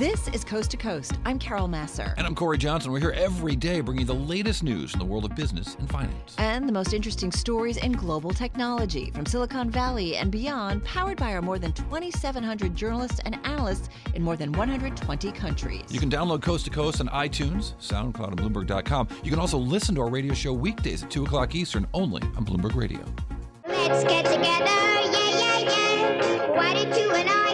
This is Coast to Coast. I'm Carol Massar. And I'm Corey Johnson. We're here every day bringing the latest news in the world of business and finance. And the most interesting stories in global technology from Silicon Valley and beyond, powered by our more than 2,700 journalists and analysts in more than 120 countries. You can download Coast to Coast on iTunes, SoundCloud, and Bloomberg.com. You can also listen to our radio show weekdays at 2 o'clock Eastern only on Bloomberg Radio. Let's get together, yeah, yeah, yeah. Why did you and I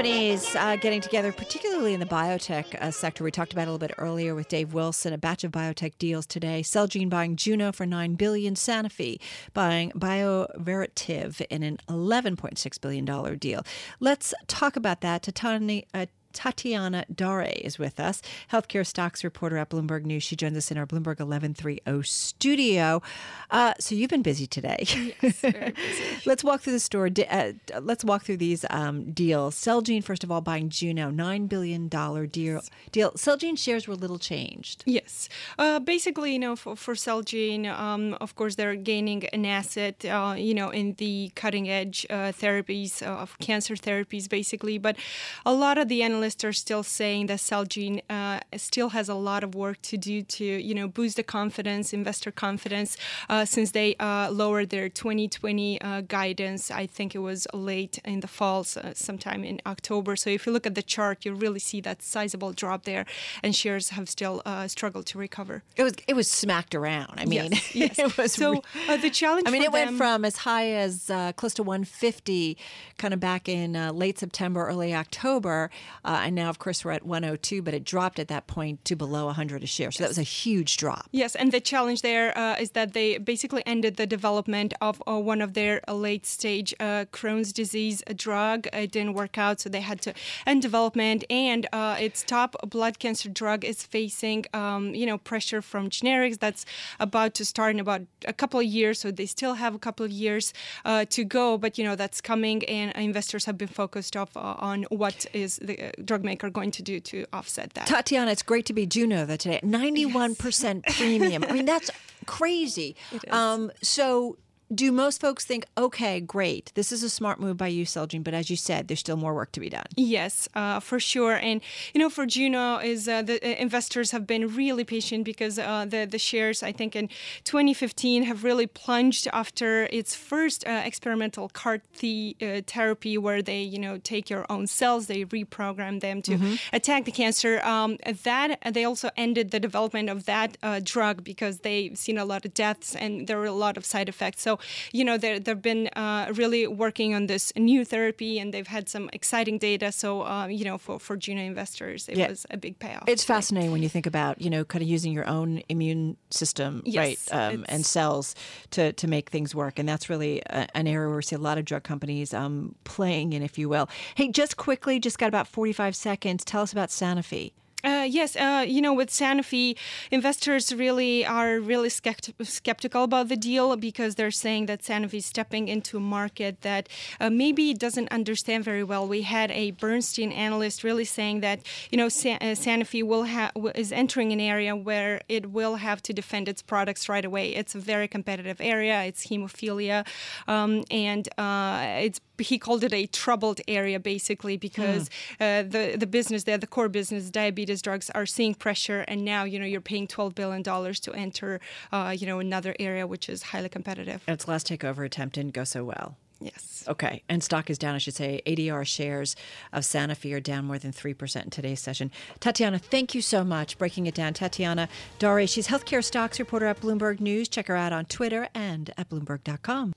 companies uh, getting together, particularly in the biotech uh, sector. We talked about a little bit earlier with Dave Wilson, a batch of biotech deals today. Celgene buying Juno for nine billion, Sanofi buying BioVerativ in an eleven point six billion dollar deal. Let's talk about that. Tatani, uh, Tatiana Darie is with us, healthcare stocks reporter at Bloomberg News. She joins us in our Bloomberg 1130 studio. Uh, so you've been busy today. Yes, very busy. let's walk through the store. Uh, let's walk through these um, deals. Celgene, first of all, buying Juno, $9 billion deal. deal. Celgene shares were little changed. Yes. Uh, basically, you know, for, for Celgene, um, of course, they're gaining an asset, uh, you know, in the cutting edge uh, therapies uh, of cancer therapies, basically. But a lot of the analysts are still saying that Celgene uh, still has a lot of work to do to, you know, boost the confidence, investor confidence, uh, since they uh, lowered their 2020 uh, guidance. I think it was late in the fall, so sometime in October. So if you look at the chart, you really see that sizable drop there, and shares have still uh, struggled to recover. It was it was smacked around. I mean, Yes, yes. it was so uh, the challenge. I mean, it went from as high as uh, close to 150, kind of back in uh, late September, early October, uh, and now, of course, we're at 102. But it dropped at that point to below 100 a share, so that was a huge drop. Yes, and the challenge there uh, is that they basically ended the development of uh, one of their uh, late stage uh, Crohn's disease drug. It didn't work out, so they had to end development. And uh, its top blood cancer drug is facing, um, you know, pressure from generics. That's about to start in about a couple of years, so they still have a couple of years uh, to go. But you know, that's coming, and investors have been focused off uh, on what is the drug maker going to do to offset that. Tatiana, it's great to be Juno though today. 91% premium. I mean, that's crazy. Um, so do most folks think, okay, great, this is a smart move by you, Celgene, but as you said, there's still more work to be done. Yes, uh, for sure. And you know, for Juno, is uh, the uh, investors have been really patient because uh, the the shares, I think, in 2015 have really plunged after its first uh, experimental CAR T uh, therapy, where they you know take your own cells, they reprogram them to attack the cancer. Um, that they also ended the development of that uh, drug because they've seen a lot of deaths and there were a lot of side effects. So you know, they're, they've been uh, really working on this new therapy and they've had some exciting data. So, uh, you know, for, for Juno investors, it Yeah. was a big payoff. It's fascinating when you think about, you know, kind of using your own immune system, Yes, right, um, and cells to, to make things work. And that's really a, an area where we see a lot of drug companies um, playing in, if you will. Hey, just quickly, just got about 45 seconds. Tell us about Sanofi. Uh, yes, uh, you know, with Sanofi, investors really are really skept- skeptical about the deal because they're saying that Sanofi is stepping into a market that uh, maybe doesn't understand very well. We had a Bernstein analyst really saying that you know Sa- uh, Sanofi will ha- is entering an area where it will have to defend its products right away. It's a very competitive area. It's hemophilia, um, and uh, it's he called it a troubled area basically because uh, the the business there, the core business, diabetes drugs, are seeing pressure, and now you know you're paying twelve billion dollars to enter, uh, you know, another area which is highly competitive. Its last takeover attempt didn't go so well. Yes. Okay. And stock is down, I should say. ADR shares of Sanofi are down more than 3% in today's session. Tatiana, thank you so much. Breaking it down. Tatiana Darie, she's healthcare stocks reporter at Bloomberg News. Check her out on Twitter and at Bloomberg.com.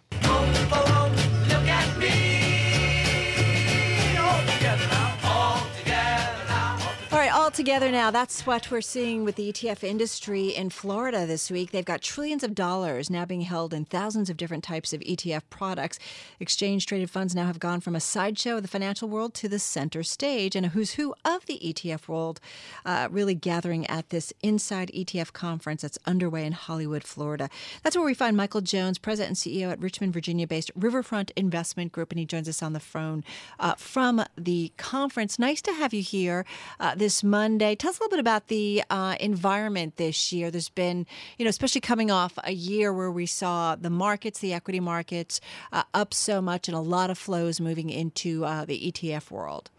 together now. That's what we're seeing with the ETF industry in Florida this week. They've got trillions of dollars now being held in thousands of different types of ETF products. Exchange traded funds now have gone from a sideshow of the financial world to the center stage, and a who's who of the ETF world uh, really gathering at this Inside ETF conference that's underway in Hollywood, Florida. That's where we find Michael Jones, president and CEO at Richmond, Virginia based Riverfront Investment Group, and he joins us on the phone uh, from the conference. Nice to have you here uh, this Monday. Tell us a little bit about the uh, environment this year. There's been, you know, especially coming off a year where we saw the markets, the equity markets, uh, up so much and a lot of flows moving into uh, the ETF world.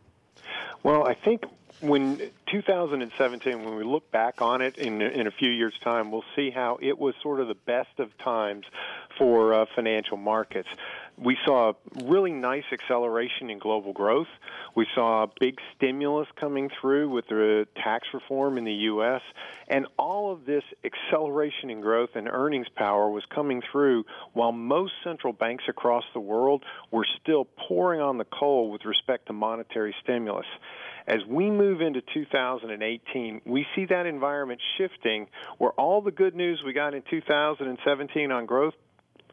Well, I think when 2017, when we look back on it in in a few years' time, we'll see how it was sort of the best of times for uh, financial markets. We saw a really nice acceleration in global growth. We saw a big stimulus coming through with the tax reform in the U.S. And all of this acceleration in growth and earnings power was coming through while most central banks across the world were still pouring on the coal with respect to monetary stimulus. As we move into 2018, we see that environment shifting where all the good news we got in 2017 on growth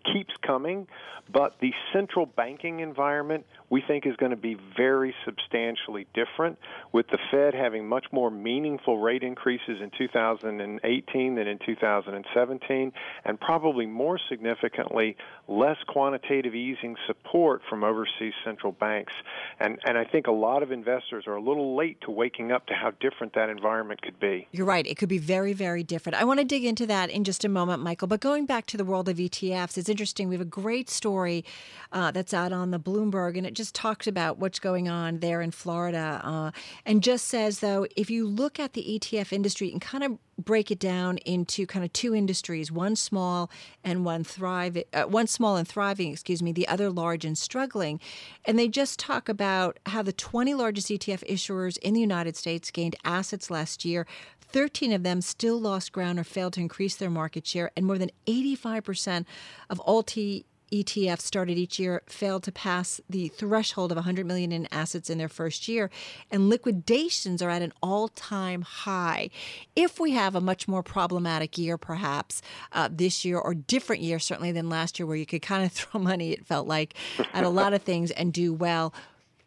keeps coming, but the central banking environment we think is going to be very substantially different, with the Fed having much more meaningful rate increases in 2018 than in 2017, and probably more significantly, less quantitative easing support from overseas central banks. And, and I think a lot of investors are a little late to waking up to how different that environment could be. You're right. It could be very, very different. I want to dig into that in just a moment, Michael. But going back to the world of ETFs, it's interesting. We have a great story uh, that's out on the Bloomberg, and it just talks about what's going on there in Florida, uh, and just says though if you look at the ETF industry and kind of break it down into kind of two industries, one small and one thriving, uh, one small and thriving, excuse me, the other large and struggling, and they just talk about how the 20 largest ETF issuers in the United States gained assets last year. 13 of them still lost ground or failed to increase their market share, and more than 85% of all T ETFs started each year failed to pass the threshold of 100 million in assets in their first year, and liquidations are at an all-time high. If we have a much more problematic year, perhaps uh, this year or different year, certainly than last year, where you could kind of throw money, it felt like, at a lot of things and do well,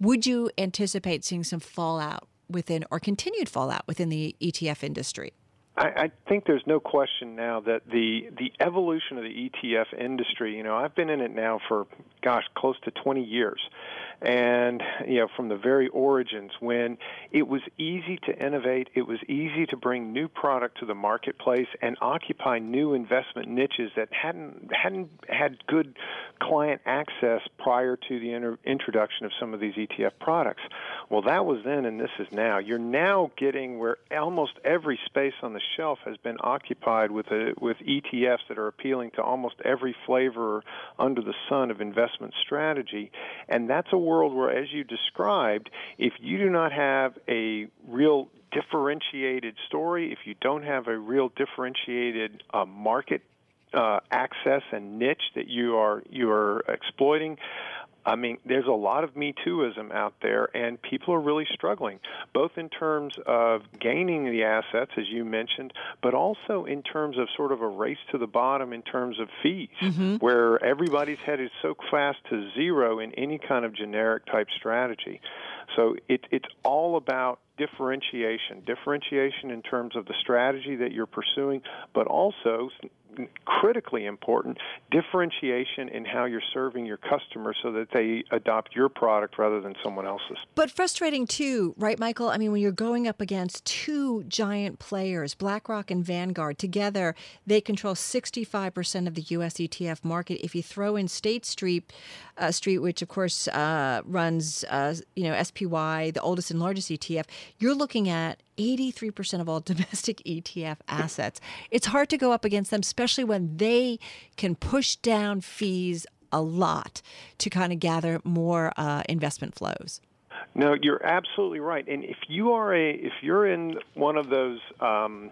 would you anticipate seeing some fallout within or continued fallout within the ETF industry? I, I think there's no question now that the the evolution of the ETF industry. You know, I've been in it now for gosh, close to 20 years, and you know from the very origins when it was easy to innovate it was easy to bring new product to the marketplace and occupy new investment niches that hadn't hadn't had good client access prior to the inter- introduction of some of these ETF products. Well that was then and this is now. You're now getting where almost every space on the shelf has been occupied with a, with ETFs that are appealing to almost every flavor under the sun of investment strategy. And that's a world where, as you described, if you do not have a real differentiated story, if you don't have a real differentiated uh, market uh, access and niche that you are you are exploiting, I mean, there's a lot of Me Tooism out there, and people are really struggling, both in terms of gaining the assets, as you mentioned, but also in terms of sort of a race to the bottom in terms of fees, mm-hmm. where everybody's headed so fast to zero in any kind of generic type strategy. So it, it's all about differentiation, differentiation in terms of the strategy that you're pursuing, but also critically important differentiation in how you're serving your customers so that they adopt your product rather than someone else's. But frustrating too, right, Michael? I mean, when you're going up against two giant players, BlackRock and Vanguard, together they control 65% of the U.S. ETF market. If you throw in State Street, uh, Street, which of course uh, runs, uh, you know, SPY, the oldest and largest ETF, you're looking at 83% of all domestic ETF assets. It's hard to go up against them, especially when they can push down fees a lot to kind of gather more uh, investment flows. No, you're absolutely right. And if you are a, if you're in one of those um,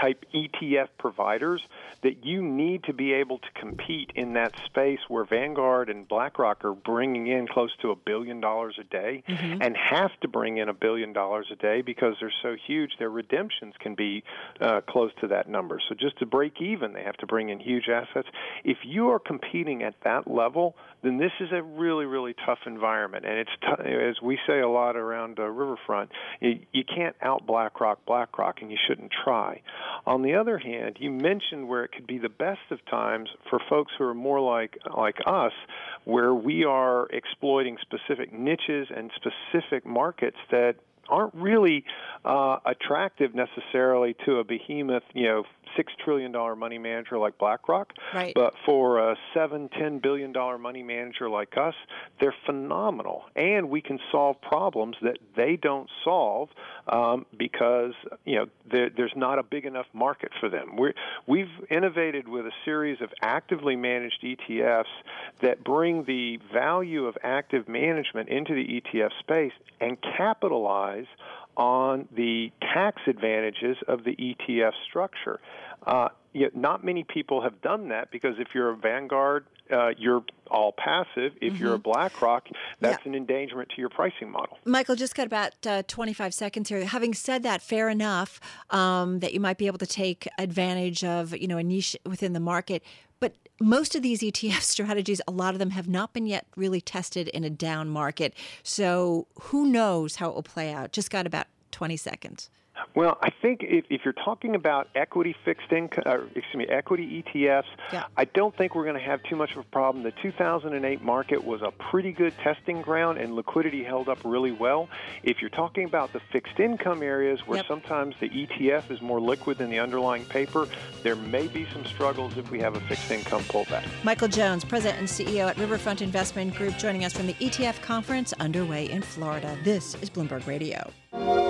type ETF providers that you need to be able to compete in that space where Vanguard and BlackRock are bringing in close to a billion dollars a day mm-hmm. and have to bring in a billion dollars a day because they're so huge their redemptions can be uh, close to that number. So just to break even they have to bring in huge assets. If you are competing at that level, then this is a really really tough environment and it's t- as we say a lot around uh, Riverfront, you, you can't out BlackRock BlackRock and you shouldn't try. On the other hand, you mentioned where it could be the best of times for folks who are more like like us, where we are exploiting specific niches and specific markets that aren't really uh, attractive necessarily to a behemoth, you know, six trillion dollar money manager like BlackRock. Right. But for a seven, ten billion dollar money manager like us, they're phenomenal, and we can solve problems that they don't solve um, because you know there, there's not a big enough market for them. We're, we've innovated with a series of actively managed ETFs that bring the value of active management into the ETF space and capitalize on the tax advantages of the ETF structure. Uh, yet not many people have done that because if you're a Vanguard, uh, you're all passive. If you're a BlackRock, that's Yeah. an endangerment to your pricing model. Michael, just got about uh, 25 seconds here. Having said that, fair enough um, that you might be able to take advantage of, you know, a niche within the market. But most of these ETF strategies, a lot of them have not been yet really tested in a down market. So who knows how it will play out? Just got about 20 seconds. Well, I think if, if you're talking about equity fixed income, or uh, excuse me, equity ETFs, Yeah. I don't think we're going to have too much of a problem. The 2008 market was a pretty good testing ground, and liquidity held up really well. If you're talking about the fixed income areas where Yep. sometimes the ETF is more liquid than the underlying paper, there may be some struggles if we have a fixed income pullback. Michael Jones, President and CEO at Riverfront Investment Group, joining us from the ETF conference underway in Florida. This is Bloomberg Radio.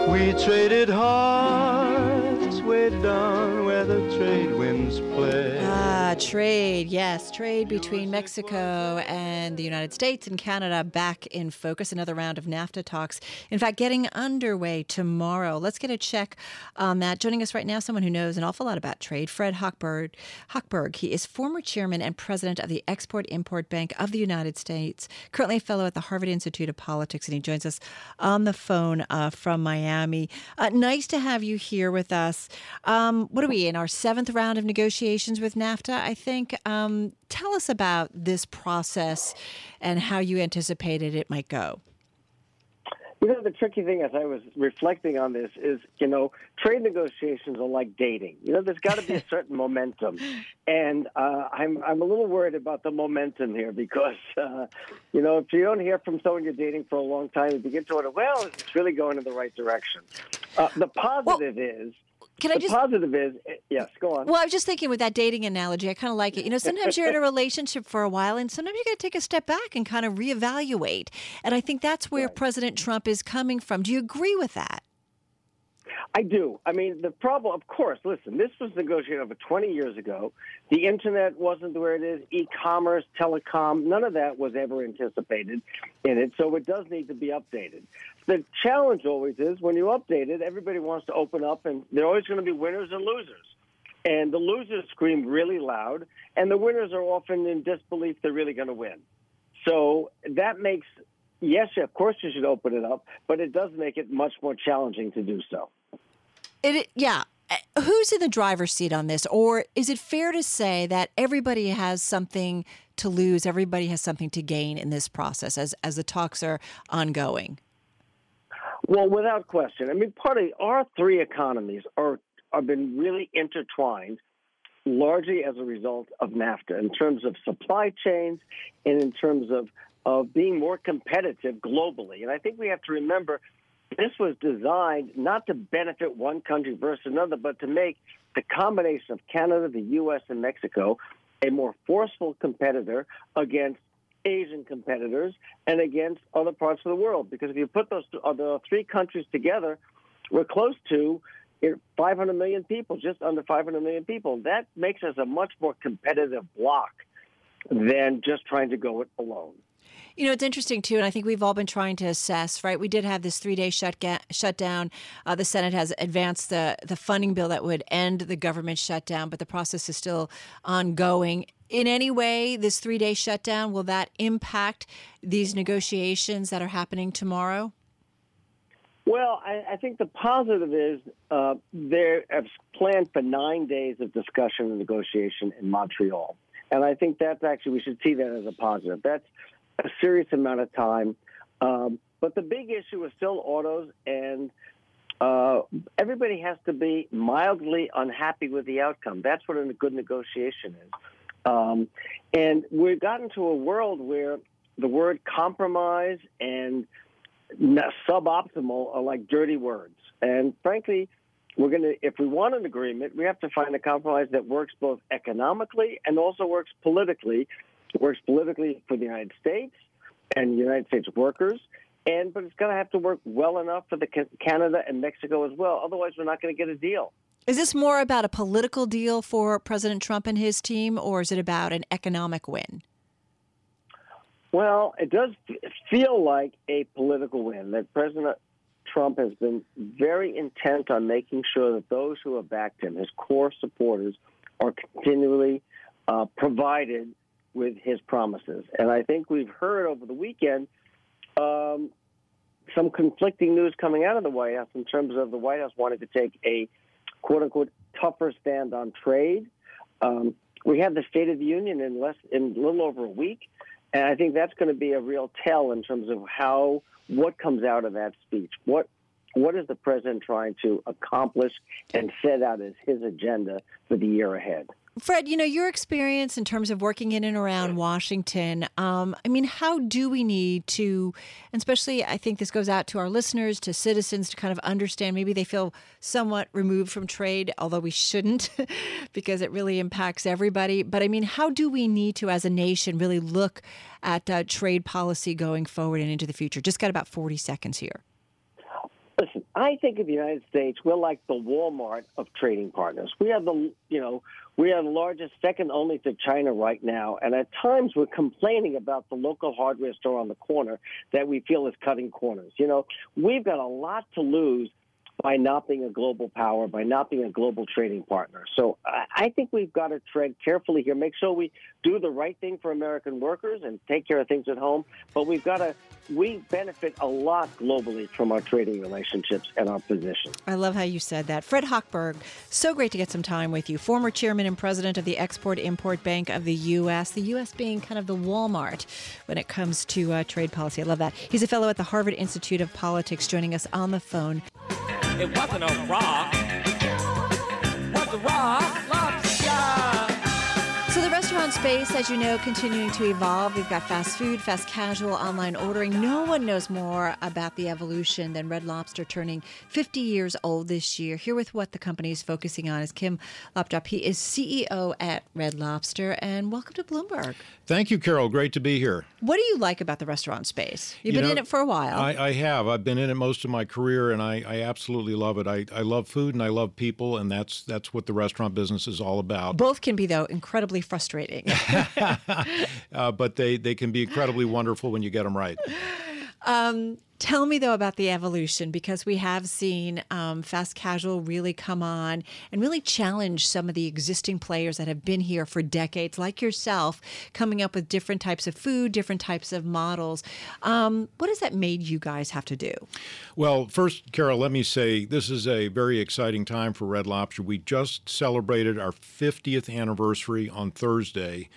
We traded hearts way down where the trade winds play. Ah, trade. Yes, trade between Mexico and the United States and Canada back in focus. Another round of NAFTA talks. In fact, getting underway tomorrow. Let's get a check on that. Joining us right now, someone who knows an awful lot about trade, Fred Hochberg. Hochberg. He is former chairman and president of the Export Import Bank of the United States, currently a fellow at the Harvard Institute of Politics, and he joins us on the phone uh, from Miami. Uh, nice to have you here with us. Um, what are we in our seventh round of negotiations with NAFTA? I think. Um, tell us about this process and how you anticipated it might go. You know, the tricky thing as I was reflecting on this is, you know, trade negotiations are like dating. You know, there's got to be a certain momentum, and uh, I'm I'm a little worried about the momentum here because, uh, you know, if you don't hear from someone you're dating for a long time, you begin to wonder, well, it's really going in the right direction. Uh, the positive is, Can I just? positive is, eh, yes, go on. Well, I was just thinking with that dating analogy, I kind of like it. You know, sometimes you're in a relationship for a while, and sometimes you got to take a step back and kind of reevaluate. And I think that's where President Trump is coming from. Do you agree with that? I do. I mean, the problem, of course, listen, this was negotiated over 20 years ago. The internet wasn't where it is, e commerce, telecom, none of that was ever anticipated in it. So it does need to be updated. The challenge always is when you update it, everybody wants to open up, and there are always going to be winners and losers. And the losers scream really loud, and the winners are often in disbelief they're really going to win. So that makes, yes, of course you should open it up, but it does make it much more challenging to do so. It, yeah. Uh, Who's in the driver's seat on this? Or is it fair to say that everybody has something to lose, everybody has something to gain in this process as, as the talks are ongoing? Well, without question. I mean, part of our three economies are have been really intertwined, largely as a result of NAFTA in terms of supply chains and in terms of of being more competitive globally. And I think we have to remember this was designed not to benefit one country versus another, but to make the combination of Canada, the U.S., and Mexico a more forceful competitor against Asian competitors and against other parts of the world. Because if you put those the three countries together, we're close to 500 million people, just under 500 million people. That makes us a much more competitive bloc than just trying to go it alone. You know, it's interesting too, and I think we've all been trying to assess. Right, we did have this three-day shut shutdown. Uh, the Senate has advanced the the funding bill that would end the government shutdown, but the process is still ongoing. In any way, this three-day shutdown will that impact these negotiations that are happening tomorrow? Well, I, I think the positive is uh, they're have planned for nine days of discussion and negotiation in Montreal, and I think that's actually we should see that as a positive. That's a serious amount of time, um, but the big issue is still autos, and uh, everybody has to be mildly unhappy with the outcome. That's what a good negotiation is, um, and we've gotten to a world where the word compromise and suboptimal are like dirty words. And frankly, we're going to, if we want an agreement, we have to find a compromise that works both economically and also works politically. It works politically for the United States and United States workers, and but it's going to have to work well enough for the Canada and Mexico as well. Otherwise, we're not going to get a deal. Is this more about a political deal for President Trump and his team, or is it about an economic win? Well, it does feel like a political win that President Trump has been very intent on making sure that those who have backed him, his core supporters, are continually uh, provided with his promises. And I think we've heard over the weekend um, some conflicting news coming out of the White House in terms of the White House wanting to take a quote unquote tougher stand on trade. Um, we have the State of the Union in less in a little over a week, and I think that's going to be a real tell in terms of how what comes out of that speech. What what is the president trying to accomplish and set out as his agenda for the year ahead? Fred, you know, your experience in terms of working in and around Washington, um, I mean, how do we need to, and especially I think this goes out to our listeners, to citizens to kind of understand maybe they feel somewhat removed from trade, although we shouldn't because it really impacts everybody. But I mean, how do we need to, as a nation, really look at uh, trade policy going forward and into the future? Just got about 40 seconds here. Listen, I think of the United States, we're like the Walmart of trading partners. We have the, you know, we are the largest, second only to China right now. And at times we're complaining about the local hardware store on the corner that we feel is cutting corners. You know, we've got a lot to lose by not being a global power, by not being a global trading partner. So I think we've got to tread carefully here, make sure we do the right thing for American workers and take care of things at home. But we've got to, we benefit a lot globally from our trading relationships and our position. I love how you said that. Fred Hochberg, so great to get some time with you. Former chairman and president of the Export Import Bank of the U.S., the U.S. being kind of the Walmart when it comes to uh, trade policy. I love that. He's a fellow at the Harvard Institute of Politics, joining us on the phone. It wasn't a rock. Was a rock restaurant space, as you know, continuing to evolve. We've got fast food, fast casual, online ordering. No one knows more about the evolution than Red Lobster turning 50 years old this year. Here with what the company is focusing on is Kim Lopdrup. He is CEO at Red Lobster, and welcome to Bloomberg. Thank you, Carol. Great to be here. What do you like about the restaurant space? You've You been know, in it for a while. I, I have. I've been in it most of my career, and I, I absolutely love it. I, I love food and I love people, and that's that's what the restaurant business is all about. Both can be, though, incredibly frustrating. Uh, but they, they can be incredibly wonderful when you get them right. Um, tell me though about the evolution because we have seen um, fast casual really come on and really challenge some of the existing players that have been here for decades, like yourself, coming up with different types of food, different types of models. Um, what has that made you guys have to do? Well, first, Carol, let me say this is a very exciting time for Red Lobster. We just celebrated our 50th anniversary on Thursday.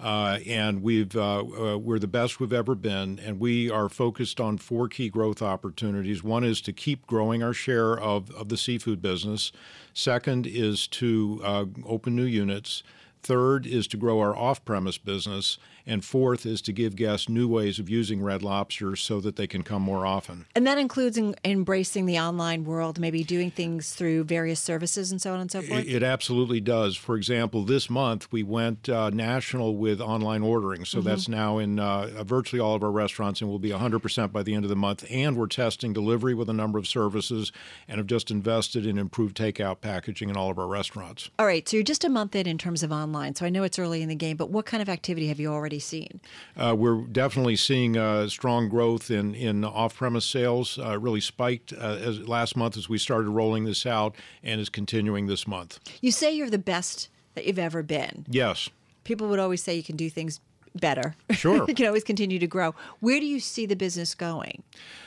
Uh, and we've uh, uh, we're the best we've ever been, and we are focused on four key growth opportunities. One is to keep growing our share of, of the seafood business. Second is to uh, open new units. Third is to grow our off premise business. And fourth is to give guests new ways of using Red Lobster so that they can come more often. And that includes in, embracing the online world, maybe doing things through various services and so on and so forth. It, it absolutely does. For example, this month we went uh, national with online ordering. So that's now in uh, virtually all of our restaurants and will be 100% by the end of the month. And we're testing delivery with a number of services and have just invested in improved takeout packaging in all of our restaurants. All right, so you're just a month in in terms of online. So I know it's early in the game, but what kind of activity have you already seen? Uh, we're definitely seeing uh, strong growth in, in off premise sales. Uh, really spiked uh, as last month as we started rolling this out and is continuing this month. You say you're the best that you've ever been. Yes. People would always say you can do things better. Sure. you can always continue to grow. Where do you see the business going?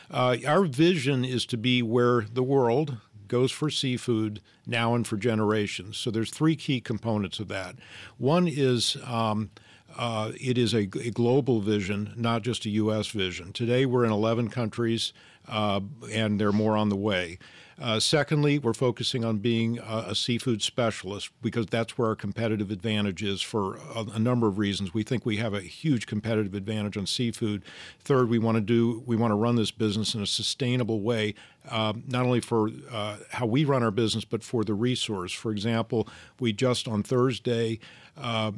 Uh, our vision is to be where the world goes for seafood now and for generations. So there's three key components of that. One is um, uh, it is a, a, global vision, not just a U.S. vision. Today, we're in 11 countries, uh, and there are more on the way. Uh, secondly, we're focusing on being a, a, seafood specialist because that's where our competitive advantage is for a, a, number of reasons. We think we have a huge competitive advantage on seafood. Third, we want to do we want to run this business in a sustainable way, uh, not only for uh, how we run our business, but for the resource. For example, we just on Thursday uh,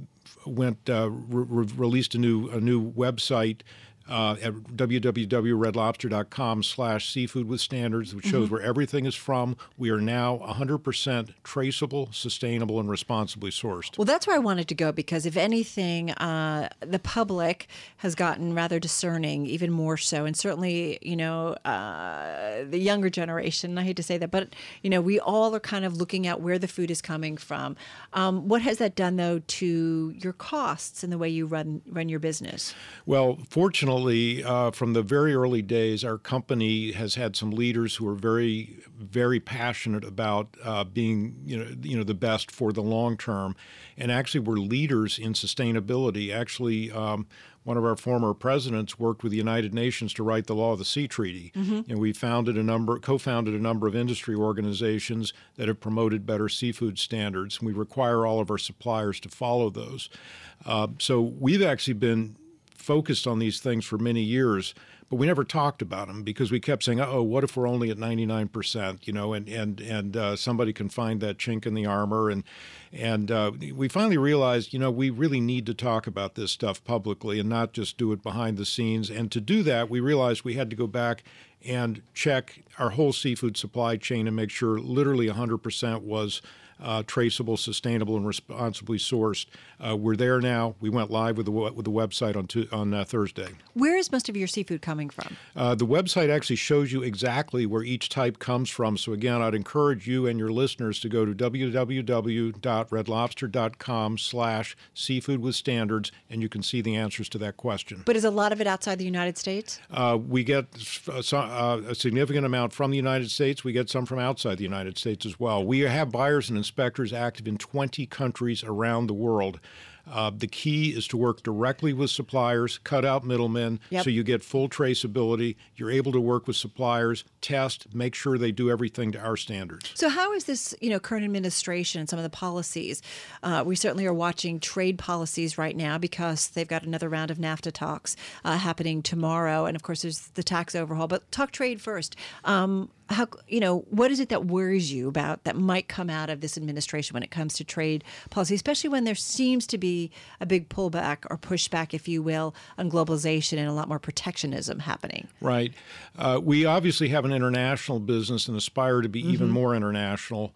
went uh, re- released a new a new website uh, at www.redlobster.com slash seafood with standards, which shows mm-hmm. where everything is from. We are now 100% traceable, sustainable, and responsibly sourced. Well, that's where I wanted to go because, if anything, uh, the public has gotten rather discerning, even more so. And certainly, you know, uh, the younger generation, I hate to say that, but, you know, we all are kind of looking at where the food is coming from. Um, what has that done, though, to your costs and the way you run, run your business? Well, fortunately, Fortunately, uh, from the very early days, our company has had some leaders who are very, very passionate about uh, being, you know, you know, the best for the long term, and actually, we're leaders in sustainability. Actually. Um, one of our former presidents worked with the United Nations to write the Law of the Sea Treaty, mm-hmm. and we founded a number, co-founded a number of industry organizations that have promoted better seafood standards. And we require all of our suppliers to follow those. Uh, so we've actually been focused on these things for many years, but we never talked about them because we kept saying, "Oh, what if we're only at 99%?" You know, and and and uh, somebody can find that chink in the armor, and and uh, we finally realized, you know, we really need to talk about this stuff publicly and not just do it behind the scenes. And to do that, we realized we had to go back and check our whole seafood supply chain and make sure literally 100% was uh, traceable, sustainable, and responsibly sourced. Uh, we're there now. We went live with the with the website on tu- on uh, Thursday. Where is most of your seafood coming from? Uh, the website actually shows you exactly where each type comes from. So again, I'd encourage you and your listeners to go to www.redlobster.com/slash seafood with standards, and you can see the answers to that question. But is a lot of it outside the United States? Uh, we get uh, a significant amount from the United States. We get some from outside the United States as well. We have buyers and inspectors active in 20 countries around the world. Uh, the key is to work directly with suppliers, cut out middlemen, yep. so you get full traceability. You're able to work with suppliers, test, make sure they do everything to our standards. So, how is this, you know, current administration and some of the policies? Uh, we certainly are watching trade policies right now because they've got another round of NAFTA talks uh, happening tomorrow, and of course, there's the tax overhaul. But talk trade first. Um, how you know what is it that worries you about that might come out of this administration when it comes to trade policy especially when there seems to be a big pullback or pushback if you will on globalization and a lot more protectionism happening? Right. Uh, we obviously have an international business and aspire to be mm-hmm. even more international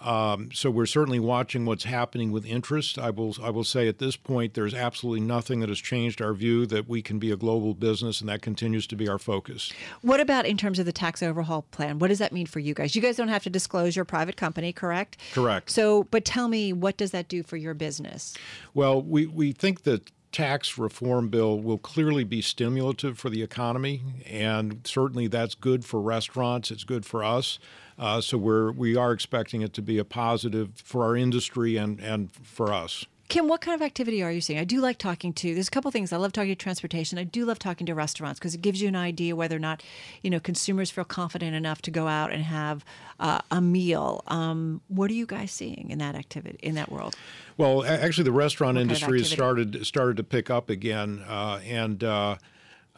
um, so we're certainly watching what's happening with interest. I will I will say at this point there's absolutely nothing that has changed our view that we can be a global business, and that continues to be our focus. What about in terms of the tax overhaul plan? What does that mean for you guys? You guys don't have to disclose your private company, correct? Correct. So, but tell me, what does that do for your business? Well, we we think that tax reform bill will clearly be stimulative for the economy, and certainly that's good for restaurants. It's good for us. Uh, so we're we are expecting it to be a positive for our industry and and for us. Kim, what kind of activity are you seeing? I do like talking to. There's a couple things. I love talking to transportation. I do love talking to restaurants because it gives you an idea whether or not, you know, consumers feel confident enough to go out and have uh, a meal. Um, what are you guys seeing in that activity in that world? Well, actually, the restaurant what industry has started started to pick up again, uh, and.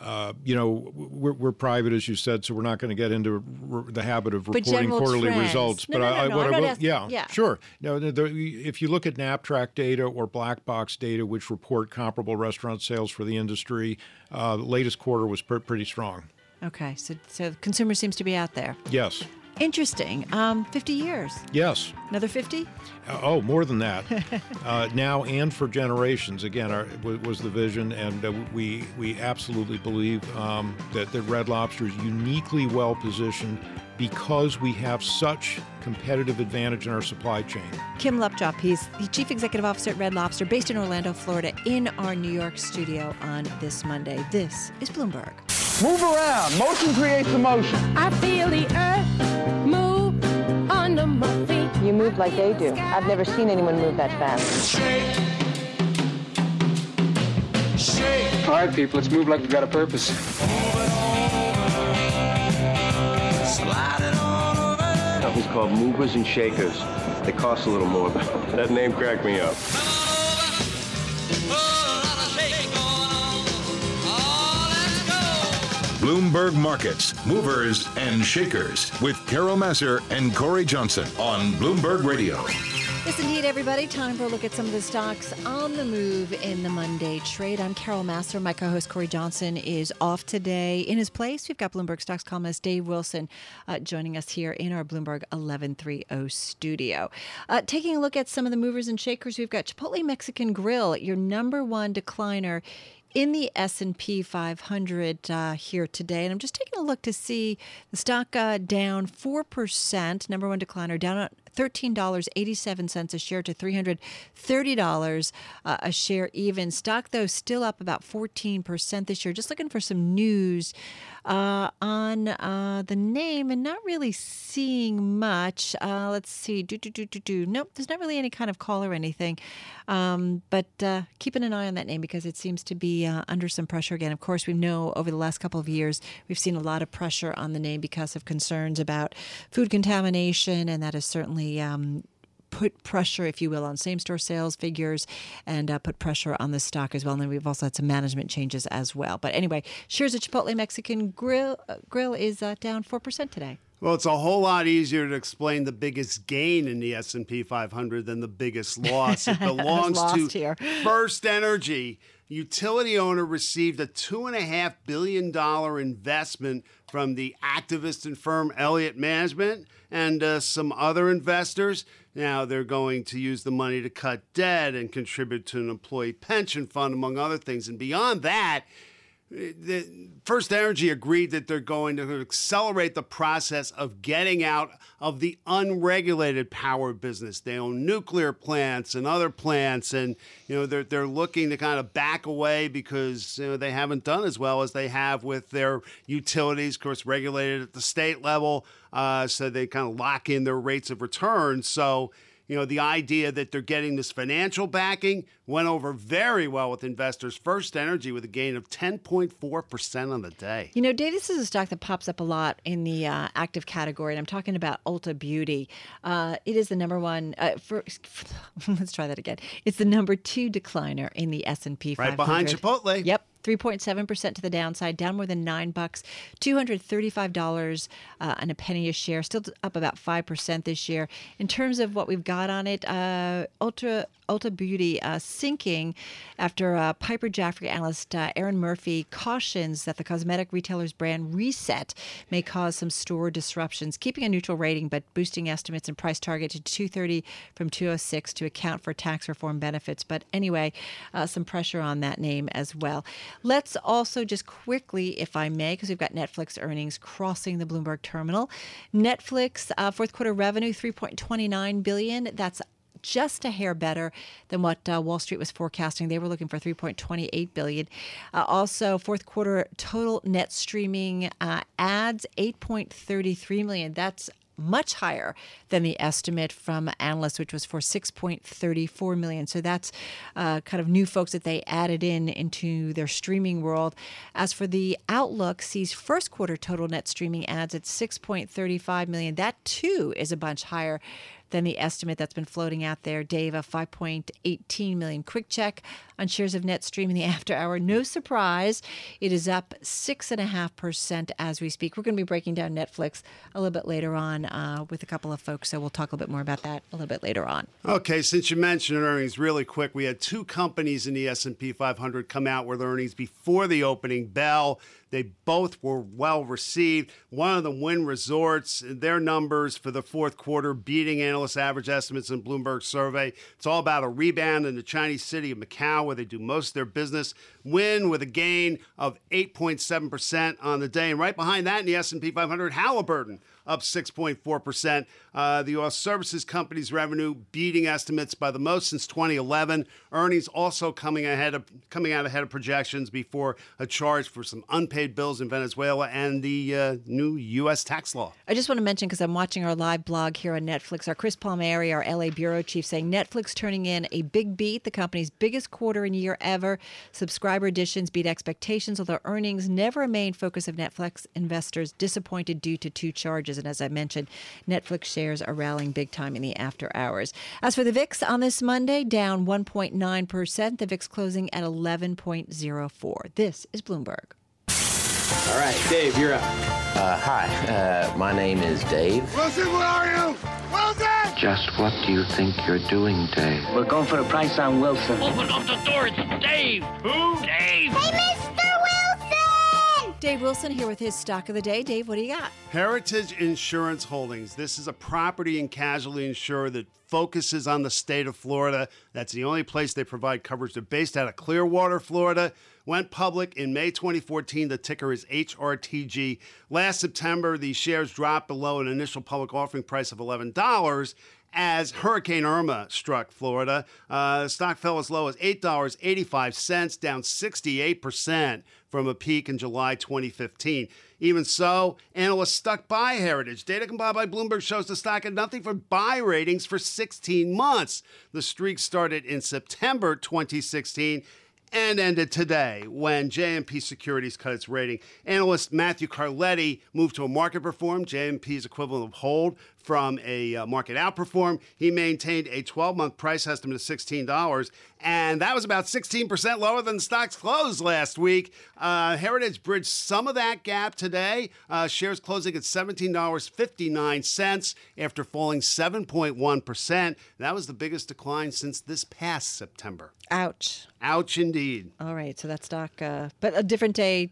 Uh, you know, we're, we're, private, as you said, so we're not going to get into re- the habit of reporting quarterly trends. results. No, but no, no, I, no, what I will, yeah, yeah, sure. No, the, the, if you look at Knapp-Track data or Black Box data, which report comparable restaurant sales for the industry, uh, the latest quarter was pr- pretty strong. Okay, so so consumer seems to be out there. Yes. Interesting. Um, 50 years. Yes. Another 50? Uh, oh, more than that. uh, now and for generations. Again, our, was the vision, and uh, we we absolutely believe um, that that Red Lobster is uniquely well positioned because we have such competitive advantage in our supply chain. Kim Lopdrup, he's the Chief Executive Officer at Red Lobster, based in Orlando, Florida, in our New York studio on this Monday. This is Bloomberg. Move around. Motion creates emotion. I feel the earth move under my feet. You move like they do. I've never seen anyone move that fast. shake. Shake. All right, people, let's move like we've got a purpose. Slide it on over. Company's called Movers and Shakers. They cost a little more, but that name cracked me up. Bloomberg Markets, Movers and Shakers with Carol Massar and Corey Johnson on Bloomberg Radio. Yes, indeed, everybody. Time for a look at some of the stocks on the move in the Monday trade. I'm Carol Massar. My co host Corey Johnson is off today. In his place, we've got Bloomberg Stocks columnist Dave Wilson uh, joining us here in our Bloomberg 1130 studio. Uh, taking a look at some of the movers and shakers, we've got Chipotle Mexican Grill, your number one decliner in the S&P 500 uh, here today, and I'm just taking a look to see the stock uh, down four percent, number one decliner, down $13.87 a share to $330 uh, a share even. Stock, though, still up about 14% this year. Just looking for some news uh, on uh, the name and not really seeing much. Uh, let's see. Do, do, do, do, do. Nope, there's not really any kind of call or anything. Um, but uh, keeping an eye on that name because it seems to be under some pressure again. Of course, we know over the last couple of years we've seen a lot of pressure on the name because of concerns about food contamination, and that is certainly um, put pressure, if you will, on same store sales figures and uh, put pressure on the stock as well. And then we've also had some management changes as well. But anyway, shares of Chipotle Mexican Grill, uh, Grill is uh, down 4% today. Well, it's a whole lot easier to explain the biggest gain in the S&P 500 than the biggest loss. It belongs to here. First Energy. Utility owner received a two and a half billion dollar investment from the activist and firm Elliott Management and uh, some other investors. Now they're going to use the money to cut debt and contribute to an employee pension fund, among other things. And beyond that, the First Energy agreed that they're going to accelerate the process of getting out of the unregulated power business. They own nuclear plants and other plants, and you know they're they're looking to kind of back away because you know they haven't done as well as they have with their utilities, of course, regulated at the state level. Uh, so they kind of lock in their rates of return. So you know, the idea that they're getting this financial backing went over very well with investors. First Energy with a gain of 10.4% on the day. You know, Dave, this is a stock that pops up a lot in the uh, active category, and I'm talking about Ulta Beauty. Uh, it is the number one. Uh, for, let's try that again. It's the number two decliner in the S&P 500. Right behind Chipotle. Yep. 3.7% to the downside, down more than nine bucks, $235 uh, and a penny a share, still up about 5% this year. In terms of what we've got on it, uh, Ultra Ulta Beauty uh, sinking after uh, Piper Jaffray analyst uh, Erinn Murphy cautions that the cosmetic retailer's brand reset may cause some store disruptions, keeping a neutral rating but boosting estimates and price target to 230 from 206 to account for tax reform benefits. But anyway, uh, some pressure on that name as well. Let's also just quickly, if I may, because we've got Netflix earnings crossing the Bloomberg terminal. Netflix uh, fourth quarter revenue 3.29 billion. That's just a hair better than what uh, Wall Street was forecasting. They were looking for 3.28 billion. Uh, also, fourth quarter total net streaming uh, ads 8.33 million. That's much higher than the estimate from analysts, which was for 6.34 million. So that's uh, kind of new folks that they added in into their streaming world. As for the outlook, sees first quarter total net streaming ads at 6.35 million. That too is a bunch higher than the estimate that's been floating out there. Dave, a 5.18 million quick check on shares of NetStream in the after hour. No surprise, it is up 6.5% as we speak. We're going to be breaking down Netflix a little bit later on uh, with a couple of folks, so we'll talk a little bit more about that a little bit later on. Okay, since you mentioned earnings really quick, we had two companies in the S&P 500 come out with earnings before the opening bell. They both were well received. One of them, Wynn Resorts, their numbers for the fourth quarter beating average estimates in Bloomberg survey. It's all about a rebound in the Chinese city of Macau, where they do most of their business. Wynn with a gain of 8.7% on the day, and right behind that in the S&P 500, Halliburton up 6.4%. Uh, the oil services company's revenue beating estimates by the most since 2011. Earnings also coming ahead of coming out ahead of projections before a charge for some unpaid bills in Venezuela and the uh, new U.S. tax law. I just want to mention because I'm watching our live blog here on Netflix, our Chris Palmeri, our LA bureau chief, saying Netflix turning in a big beat, the company's biggest quarter in year ever. Subscriber additions beat expectations, although earnings never a main focus of Netflix investors, disappointed due to two charges. And as I mentioned, Netflix shares are rallying big time in the after hours. As for the VIX on this Monday, down 1.9%, the VIX closing at 11.04. This is Bloomberg. All right, Dave, you're up. Uh, hi, uh, my name is Dave. Wilson, where are you? Wilson! Just what do you think you're doing, Dave? We're going for a price on Wilson. Open up the door, it's Dave! Who? Dave! Hey, Mr. Dave Wilson here with his stock of the day. Dave, what do you got? Heritage Insurance Holdings. This is a property and casualty insurer that focuses on the state of Florida. That's the only place they provide coverage. They're based out of Clearwater, Florida. Went public in May 2014. The ticker is HRTG. Last September, the shares dropped below an initial public offering price of $11 as Hurricane Irma struck Florida. Uh, stock fell as low as $8.85, down 68% from a peak in July 2015. Even so, analysts stuck by Heritage. Data compiled by Bloomberg shows the stock had nothing for buy ratings for 16 months. The streak started in September 2016 and ended today when JMP Securities cut its rating. Analyst Matthew Carletti moved to a market perform, JMP's equivalent of hold, from a uh, market outperform. He maintained a 12 month price estimate of $16, and that was about 16% lower than the stock's close last week. Uh, Heritage bridged some of that gap today. Uh, shares closing at $17.59 after falling 7.1%. That was the biggest decline since this past September. Ouch. Ouch indeed. All right, so that stock, uh, but a different day,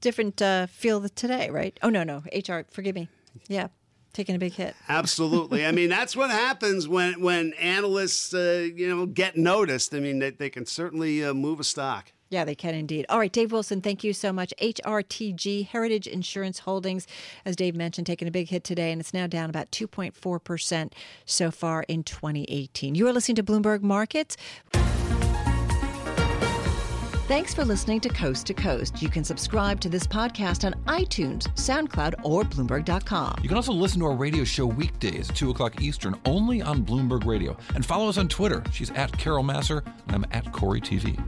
different uh, feel today, right? Oh, no, no. HR, forgive me. Yeah, taking a big hit. Absolutely. I mean, that's what happens when when analysts, uh, you know, get noticed. I mean, they, they can certainly uh, move a stock. Yeah, they can indeed. All right, Dave Wilson, thank you so much. HRTG, Heritage Insurance Holdings, as Dave mentioned, taking a big hit today, and it's now down about 2.4% so far in 2018. You are listening to Bloomberg Markets. Thanks for listening to Coast to Coast. You can subscribe to this podcast on iTunes, SoundCloud, or Bloomberg.com. You can also listen to our radio show weekdays at 2 o'clock Eastern only on Bloomberg Radio. And follow us on Twitter. She's at Carol Massar, and I'm at Cory TV.